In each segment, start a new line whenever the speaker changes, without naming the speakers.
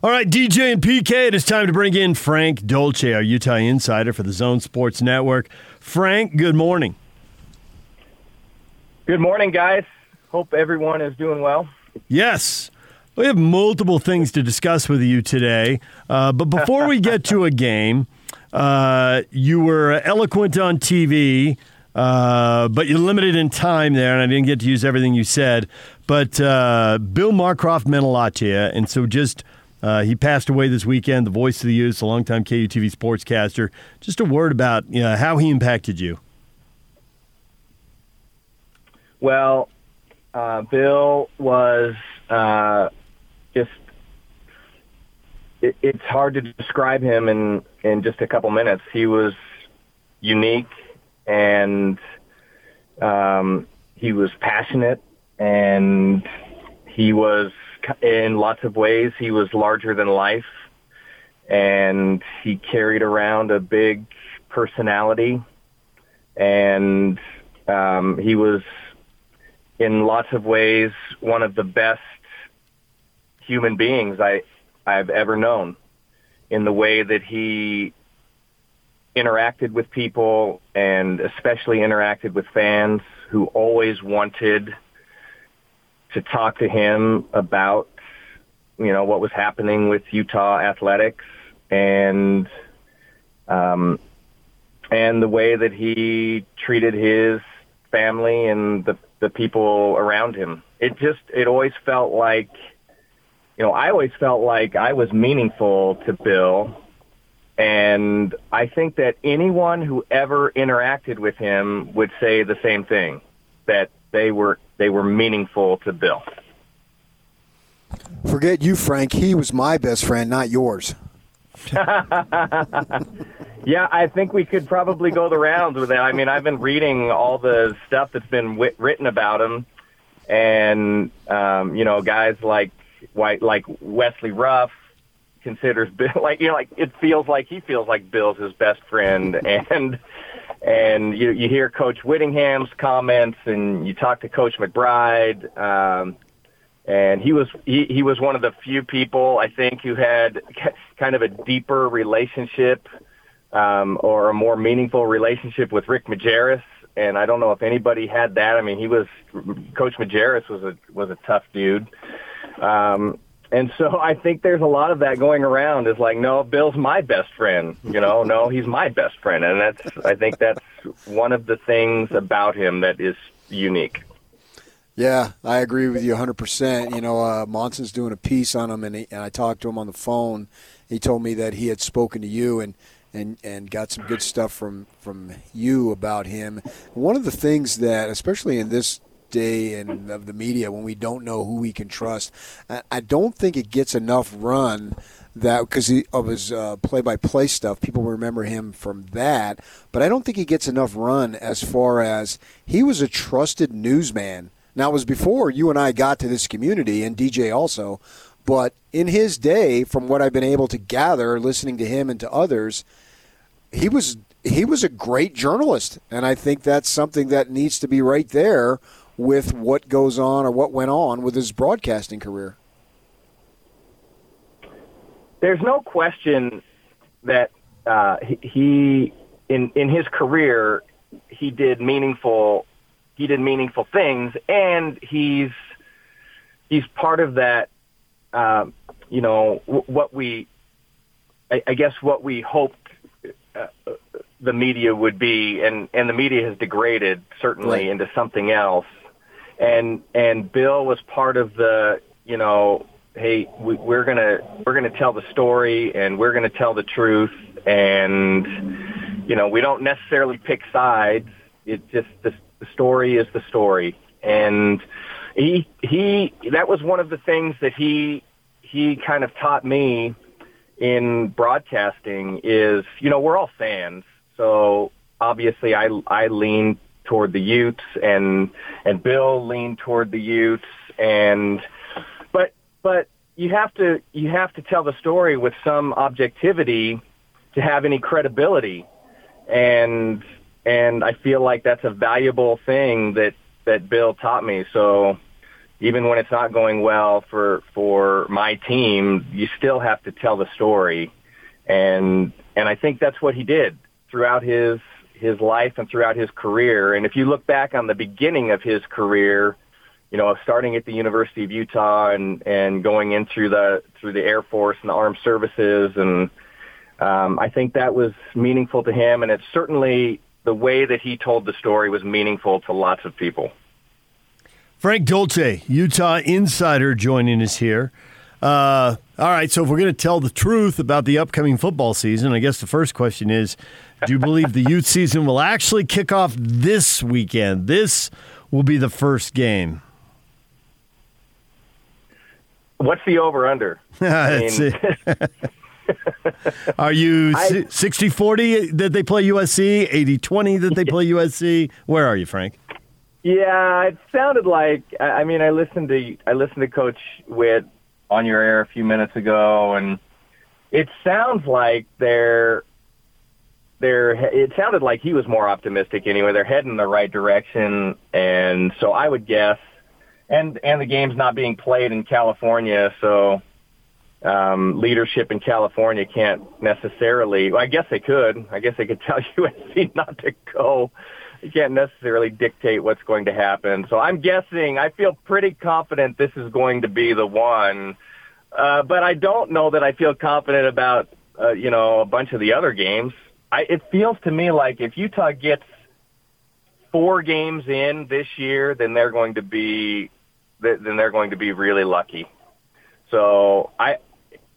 All right, DJ and PK, it is time to bring in Frank Dolce, our Utah insider for the Zone Sports Network. Frank, good morning.
Good morning, guys. Hope everyone is doing well.
Yes. We have multiple things to discuss with you today. Uh, but before we get to a game, uh, you were eloquent on TV, uh, but you're limited in time there, and I didn't get to use everything you said. But uh, Bill Marcroft meant a lot to you, and so just uh, he passed away this weekend, the voice of the Utes, a longtime KUTV sportscaster. Just a word about you know, how he impacted you.
Well, uh, Bill was uh, just. It, it's hard to describe him in in just a couple minutes. He was unique, and um, he was passionate, and he was in lots of ways. He was larger than life, and he carried around a big personality, and um, he was in lots of ways one of the best human beings I I've ever known in the way that he interacted with people and especially interacted with fans who always wanted to talk to him about you know what was happening with Utah athletics and um and the way that he treated his family and the the people around him. It just it always felt like you know, I always felt like I was meaningful to Bill and I think that anyone who ever interacted with him would say the same thing that they were they were meaningful to Bill.
Forget you, Frank. He was my best friend, not yours.
yeah, I think we could probably go the rounds with it. I mean, I've been reading all the stuff that's been w- written about him, and um, you know, guys like White, like Wesley Ruff, considers Bill like you know, like it feels like he feels like Bill's his best friend, and and you you hear Coach Whittingham's comments, and you talk to Coach McBride. Um, and he was he, he was one of the few people I think who had kind of a deeper relationship um, or a more meaningful relationship with Rick Majerus. And I don't know if anybody had that. I mean, he was Coach Majerus was a was a tough dude. Um, and so I think there's a lot of that going around. Is like, no, Bill's my best friend. You know, no, he's my best friend, and that's I think that's one of the things about him that is unique.
Yeah, I agree with you 100%. You know, uh, Monson's doing a piece on him, and, he, and I talked to him on the phone. He told me that he had spoken to you and, and, and got some good stuff from, from you about him. One of the things that, especially in this day and of the media, when we don't know who we can trust, I, don't think it gets enough run that because of his uh, play-by-play stuff, people remember him from that. But I don't think he gets enough run as far as he was a trusted newsman now, it was before you and I got to this community, and DJ also. But in his day, from what I've been able to gather, listening to him and to others, he was he was a great journalist, and I think that's something that needs to be right there with what goes on or what went on with his broadcasting career.
There's no question that uh, he in in his career he did meaningful he did meaningful things, and he's he's part of that. Uh, you know w- what we, I, I guess what we hoped uh, the media would be, and and the media has degraded certainly right. into something else. And and Bill was part of the you know hey we, we're gonna we're gonna tell the story and we're gonna tell the truth and you know we don't necessarily pick sides. It just the the story is the story. And he, he, that was one of the things that he, he kind of taught me in broadcasting is, you know, we're all fans. So obviously I, I lean toward the Utes and, and Bill leaned toward the Utes and, but, but you have to, you have to tell the story with some objectivity to have any credibility. And and I feel like that's a valuable thing that that Bill taught me. So, even when it's not going well for for my team, you still have to tell the story, and and I think that's what he did throughout his his life and throughout his career. And if you look back on the beginning of his career, you know, starting at the University of Utah and and going in through the through the Air Force and the Armed Services, and um, I think that was meaningful to him, and it's certainly the way that he told the story was meaningful to lots of people.
Frank Dolce, Utah insider, joining us here. Uh, all right, so if we're going to tell the truth about the upcoming football season, I guess the first question is do you believe the youth season will actually kick off this weekend? This will be the first game.
What's the over under?
Are you 60 40 that they play USC, 80 20 that they play USC? Where are you, Frank?
Yeah, it sounded like I mean I listened to I listened to Coach Witt on your air a few minutes ago, and it sounds like they're they're it sounded like he was more optimistic anyway. They're heading in the right direction, and so I would guess, and and the game's not being played in California, so um, leadership in California can't necessarily. Well, I guess they could. I guess they could tell USC not to go you can't necessarily dictate what's going to happen. So I'm guessing, I feel pretty confident this is going to be the one. Uh, but I don't know that I feel confident about, uh, you know, a bunch of the other games. I, it feels to me like if Utah gets four games in this year, then they're going to be, then they're going to be really lucky. So I,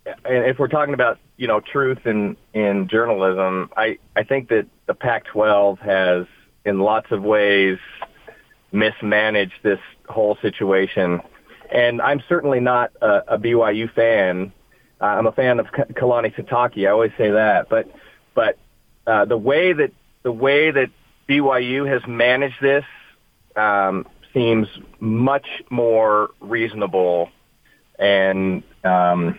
and if we're talking about, you know, truth in, in journalism, I, I think that the Pac-12 has in lots of ways mismanaged this whole situation. And I'm certainly not a, a BYU fan. I'm a fan of Kalani Sitake. I always say that, but but uh, the way that the way that BYU has managed this um, seems much more reasonable and um,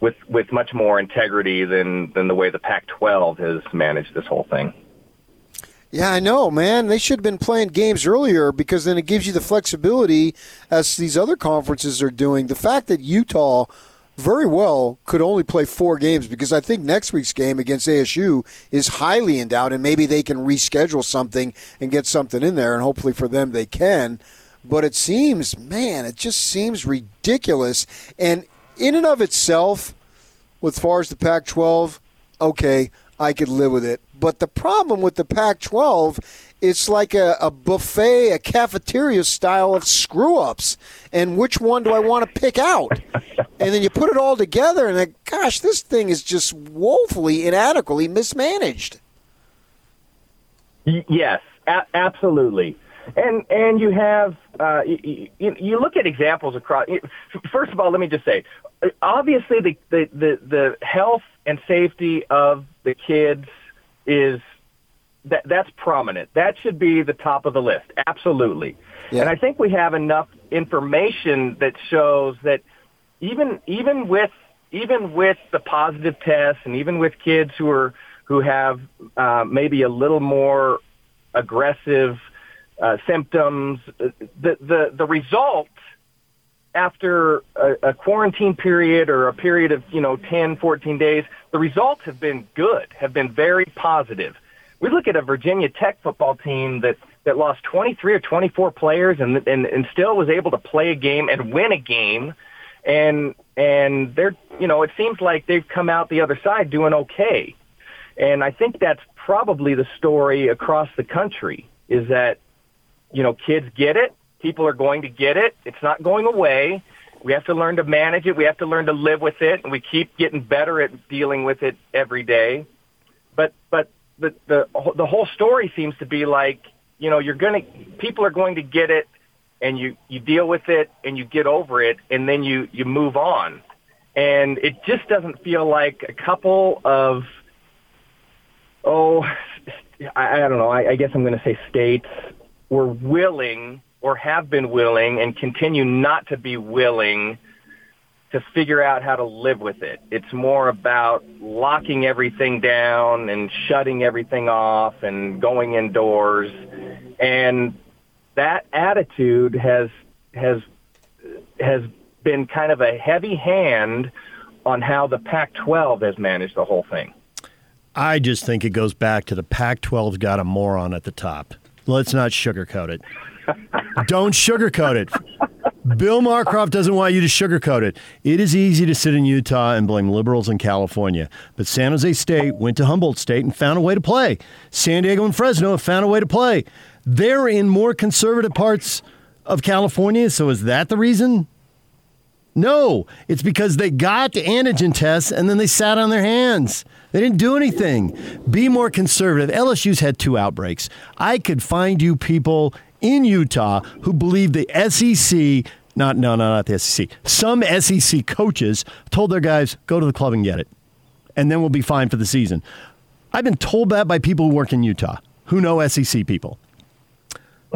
with with much more integrity than than the way the Pac-12 has managed this whole thing.
Yeah, I know, man. They should have been playing games earlier because then it gives you the flexibility as these other conferences are doing. The fact that Utah very well could only play four games because I think next week's game against ASU is highly in doubt, and maybe they can reschedule something and get something in there, and hopefully for them they can. But it seems, man, it just seems ridiculous. And in and of itself, as far as the Pac 12, okay, I could live with it. But the problem with the Pac 12, it's like a, a, buffet, a cafeteria style of screw ups. And which one do I want to pick out? and then you put it all together, and like, gosh, this thing is just woefully inadequately mismanaged.
Yes, a- absolutely. And and you have uh, you, you look at examples across. First of all, let me just say, obviously the the the, the health and safety of the kids is that that's prominent. That should be the top of the list. Absolutely. Yeah. And I think we have enough information that shows that even even with even with the positive tests and even with kids who are who have uh, maybe a little more aggressive uh, symptoms, the the the result after a, a quarantine period or a period of, you know, 10, 14 days, the results have been good, have been very positive. We look at a Virginia Tech football team that, that lost 23 or 24 players and, and, and still was able to play a game and win a game. And, and they're, you know, it seems like they've come out the other side doing okay. And I think that's probably the story across the country is that, you know, kids get it People are going to get it. It's not going away. We have to learn to manage it. We have to learn to live with it, and we keep getting better at dealing with it every day. But but the the the whole story seems to be like you know you're gonna people are going to get it, and you you deal with it and you get over it, and then you you move on. And it just doesn't feel like a couple of oh I, I don't know. I, I guess I'm going to say states were willing or have been willing and continue not to be willing to figure out how to live with it. It's more about locking everything down and shutting everything off and going indoors. And that attitude has has has been kind of a heavy hand on how the Pac-12 has managed the whole thing.
I just think it goes back to the Pac 12's got a moron at the top. Let's not sugarcoat it. Don't sugarcoat it. Bill Marcroft doesn't want you to sugarcoat it. It is easy to sit in Utah and blame liberals in California, but San Jose State went to Humboldt State and found a way to play. San Diego and Fresno have found a way to play. They're in more conservative parts of California, so is that the reason? No, it's because they got antigen tests and then they sat on their hands. They didn't do anything. Be more conservative. LSU's had two outbreaks. I could find you people in Utah who believe the SEC, not no, no, not the SEC. Some SEC coaches told their guys, go to the club and get it. And then we'll be fine for the season. I've been told that by people who work in Utah, who know SEC people.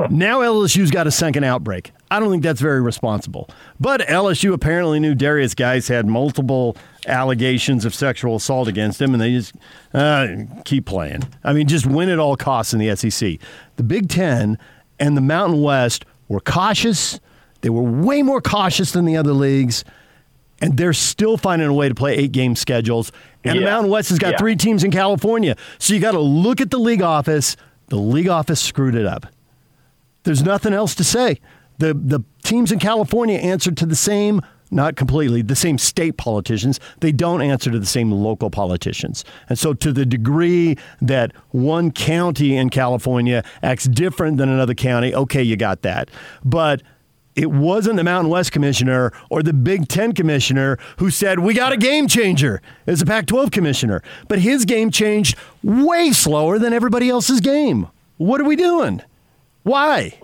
Now LSU's got a second outbreak. I don't think that's very responsible. But LSU apparently knew Darius Guice had multiple allegations of sexual assault against him, and they just uh, keep playing. I mean, just win at all costs in the SEC. The Big Ten and the Mountain West were cautious. They were way more cautious than the other leagues, and they're still finding a way to play eight game schedules. And the Mountain West has got
Yeah.
three teams in California. So you got to look at the league office. The league office screwed it up. There's nothing else to say. The the teams in California answer to the same, not completely, the same state politicians. They don't answer to the same local politicians. And so to the degree that one county in California acts different than another county, okay, you got that. But it wasn't the Mountain West commissioner or the Big Ten commissioner who said, We got a game changer. It was the Pac 12 commissioner. But his game changed way slower than everybody else's game. What are we doing? Why?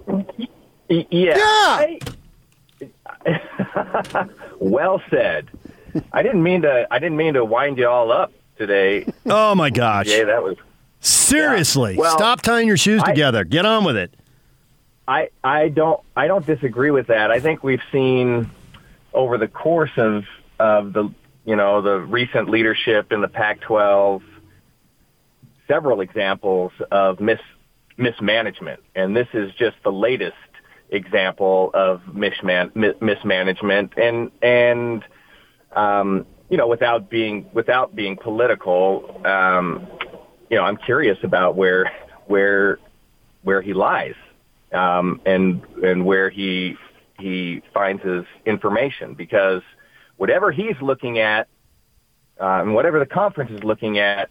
Yeah.
Yeah.
I- well said. I didn't mean to. I didn't mean to wind you all up today.
Oh my gosh.
Yeah, that was.
Seriously.
Yeah. Well,
Stop tying your shoes
I-
together. Get on with it.
I I don't I don't disagree with that. I think we've seen over the course of of the you know the recent leadership in the Pac-12 several examples of mis mismanagement, and this is just the latest example of misman, mi- mismanagement. And and um, you know, without being without being political, um, you know, I'm curious about where where where he lies um, and and where he he finds his information because whatever he's looking at uh, and whatever the conference is looking at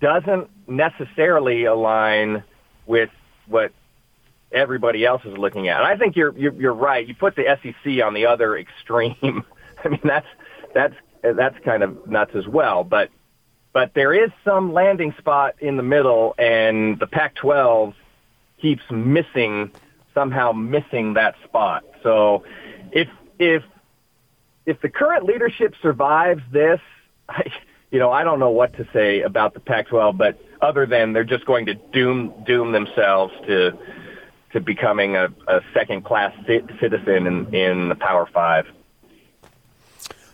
doesn't necessarily align with what everybody else is looking at. And I think you're, you're you're right. You put the SEC on the other extreme. I mean that's that's that's kind of nuts as well. But but there is some landing spot in the middle, and the Pac-12 keeps missing somehow missing that spot. So if if if the current leadership survives this, I, you know, I don't know what to say about the Pac-12, but other than they're just going to doom doom themselves to to becoming a, a second-class ci- citizen in, in the Power Five.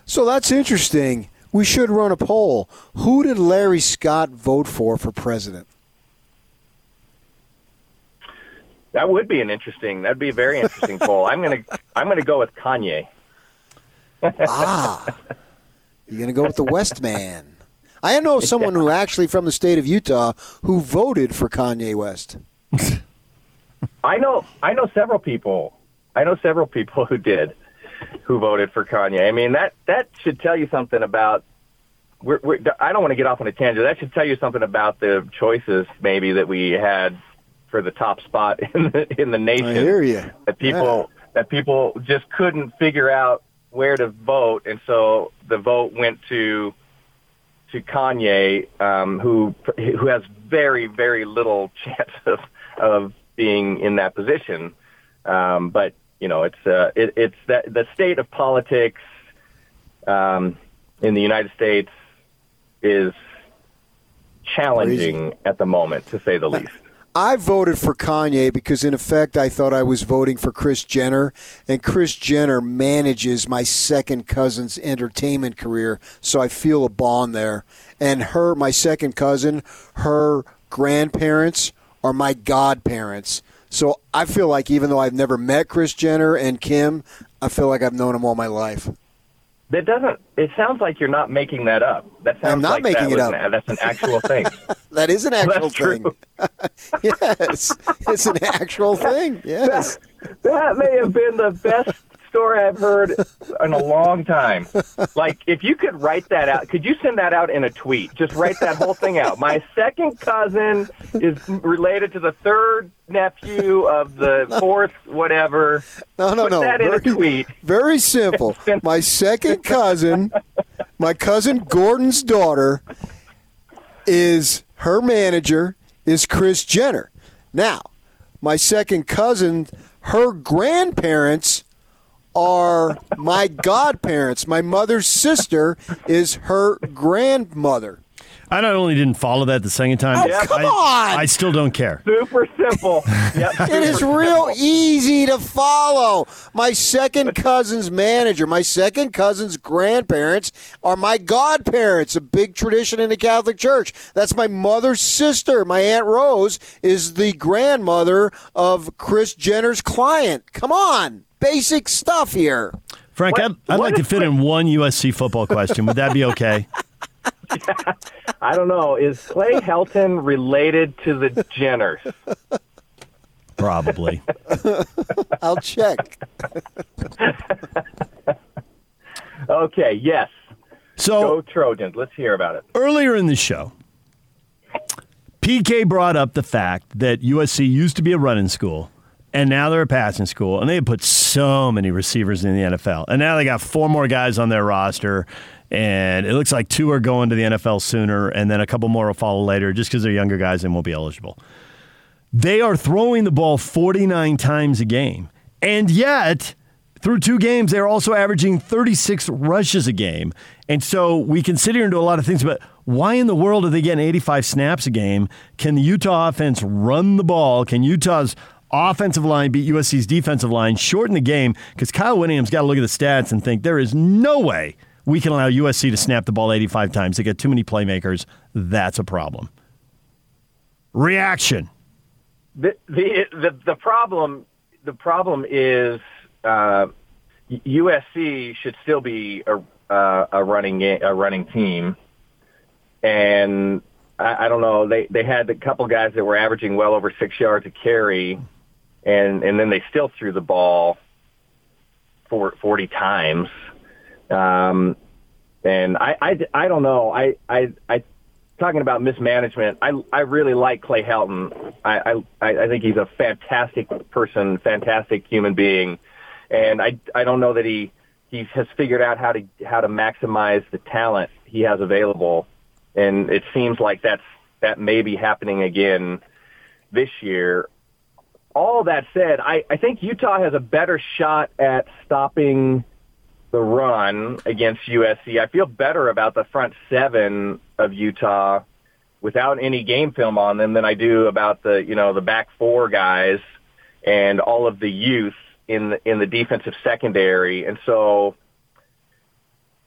So that's interesting. We should run a poll. Who did Larry Scott vote for for president?
That would be an interesting. That'd be a very interesting poll. I'm gonna I'm gonna go with Kanye.
ah, you're going to go with the West Man. I know someone who actually from the state of Utah who voted for Kanye West.
I know I know several people. I know several people who did who voted for Kanye. I mean that that should tell you something about. We're, we're, I don't want to get off on a tangent. That should tell you something about the choices maybe that we had for the top spot in the in the nation.
I hear you.
That people that people just couldn't figure out where to vote, and so the vote went to to Kanye, um, who who has very very little chance of of being in that position. Um, but you know, it's uh, it, it's that the state of politics um, in the United States is challenging at the moment, to say the least.
I voted for Kanye because, in effect, I thought I was voting for Kris Jenner, and Kris Jenner manages my second cousin's entertainment career, so I feel a bond there. And her, my second cousin, her grandparents are my godparents. So I feel like even though I've never met Kris Jenner and Kim, I feel like I've known them all my life.
That doesn't. It sounds like you're not making that up. That sounds
I'm not
like
making
that
it up.
An, that's an actual thing.
That is an actual thing. yes, it's an actual thing. Yes.
that may have been the best story I've heard in a long time. Like, if you could write that out, could you send that out in a tweet? Just write that whole thing out. My second cousin is related to the third nephew of the fourth whatever.
No, no,
Put
no.
that in a tweet.
Very simple. My second cousin, my cousin Gordon's daughter, is her manager is Kris Jenner. Now, my second cousin, her grandparents are my godparents. My mother's sister is her grandmother.
I not only didn't follow that the second time.
Oh,
come
I,
on!
I still don't care.
Super simple. Yep,
It is real
simple.
easy to follow. My second cousin's manager, my second cousin's grandparents are my godparents, a big tradition in the Catholic Church. That's my mother's sister. My Aunt Rose is the grandmother of Kris Jenner's client. Come on. Basic stuff here.
Frank,
What-
I'd, I'd
what
like to
is-
fit in one USC football question. Would that be okay?
I don't know. Is Clay Helton related to the Jenners?
Probably.
I'll check.
Okay. Yes.
So
Go Trojans. Let's hear about it.
earlier in the show, PK brought up the fact that USC used to be a running school, and now they're a passing school, and they had put so many receivers in the NFL, and now they got four more guys on their roster, and it looks like two are going to the NFL sooner, and then a couple more will follow later, just because they're younger guys and won't be eligible. They are throwing the ball 49 times a game, and yet. Through two games, they're also averaging 36 rushes a game. And so we can sit here and do a lot of things, but why in the world are they getting 85 snaps a game? Can the Utah offense run the ball? Can Utah's offensive line beat USC's defensive line, shorten the game? Because Kyle Whittingham's got to look at the stats and think there is no way we can allow USC to snap the ball 85 times. They get too many playmakers. That's a problem. Reaction.
The the the, the problem the problem is uh, USC should still be a uh, a running a running team, and I, I don't know they they had a couple guys that were averaging well over six yards a carry, and and then they still threw the ball for forty times. Um, and I, I, I don't know. I, I, I, talking about mismanagement. I, I really like Clay Helton. I, I, I think he's a fantastic person, fantastic human being, and I, I don't know that he, he has figured out how to, how to maximize the talent he has available, and it seems like that's that may be happening again this year. All that said, I, I think Utah has a better shot at stopping the run against USC. I feel better about the front seven of Utah without any game film on them than I do about the you know the back four guys and all of the youth in the, in the defensive secondary. And so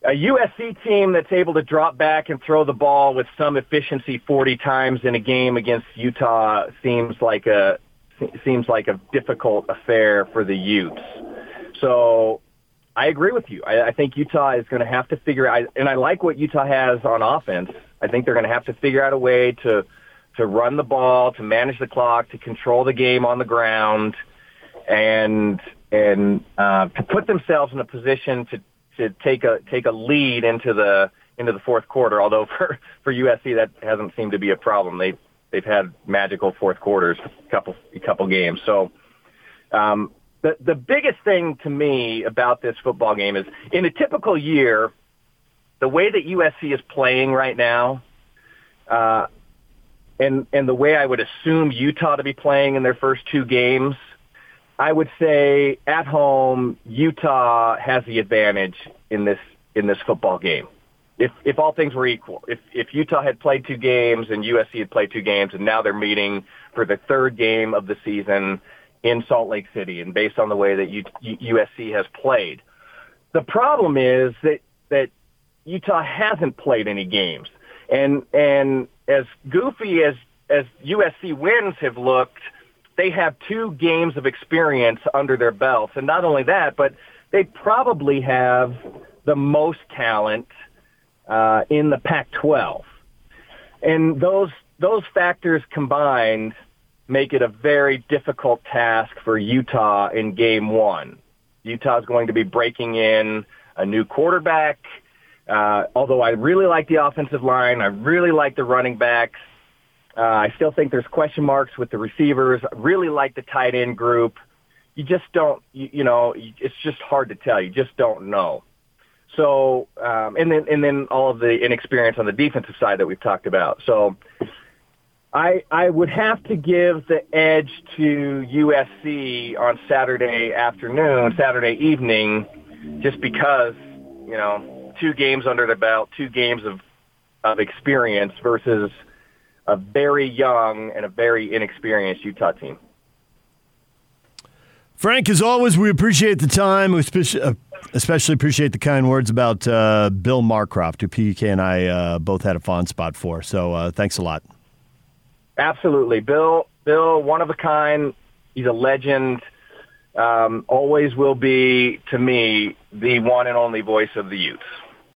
a USC team that's able to drop back and throw the ball with some efficiency 40 times in a game against Utah seems like a seems like a difficult affair for the Utes. So I agree with you. I, I think Utah is going to have to figure out, and I like what Utah has on offense. I think they're going to have to figure out a way to to run the ball, to manage the clock, to control the game on the ground, and and uh, to put themselves in a position to to take a take a lead into the into the fourth quarter. Although for for USC that hasn't seemed to be a problem. They they've had magical fourth quarters a couple a couple games. So. Um, the the biggest thing to me about this football game is in a typical year, the way that USC is playing right now, uh, and and the way I would assume Utah to be playing in their first two games, I would say at home Utah has the advantage in this in this football game. If if all things were equal, if if Utah had played two games and USC had played two games, and now they're meeting for the third game of the season in Salt Lake City, and based on the way that U- USC has played, the problem is that that Utah hasn't played any games, and and as goofy as as USC wins have looked, they have two games of experience under their belts, and not only that, but they probably have the most talent uh, in the Pac-12, and those those factors combined make it a very difficult task for Utah in Game One. Utah is going to be breaking in a new quarterback. Uh, although I really like the offensive line, I really like the running backs. Uh, I still think there's question marks with the receivers. I really like the tight end group. You just don't, you, you know, it's just hard to tell. You just don't know. So, um, and then and then all of the inexperience on the defensive side that we've talked about. So, I I would have to give the edge to USC on Saturday afternoon, Saturday evening, just because you know two games under the belt, two games of of experience versus a very young and a very inexperienced Utah team.
Frank, as always, we appreciate the time. We uh, especially appreciate the kind words about uh, Bill Marcroft, who PK and I uh, both had a fond spot for. So uh, thanks a lot.
Absolutely. Bill, Bill, one of a kind. He's a legend. Um, always will be, to me, the one and only voice of the Utes.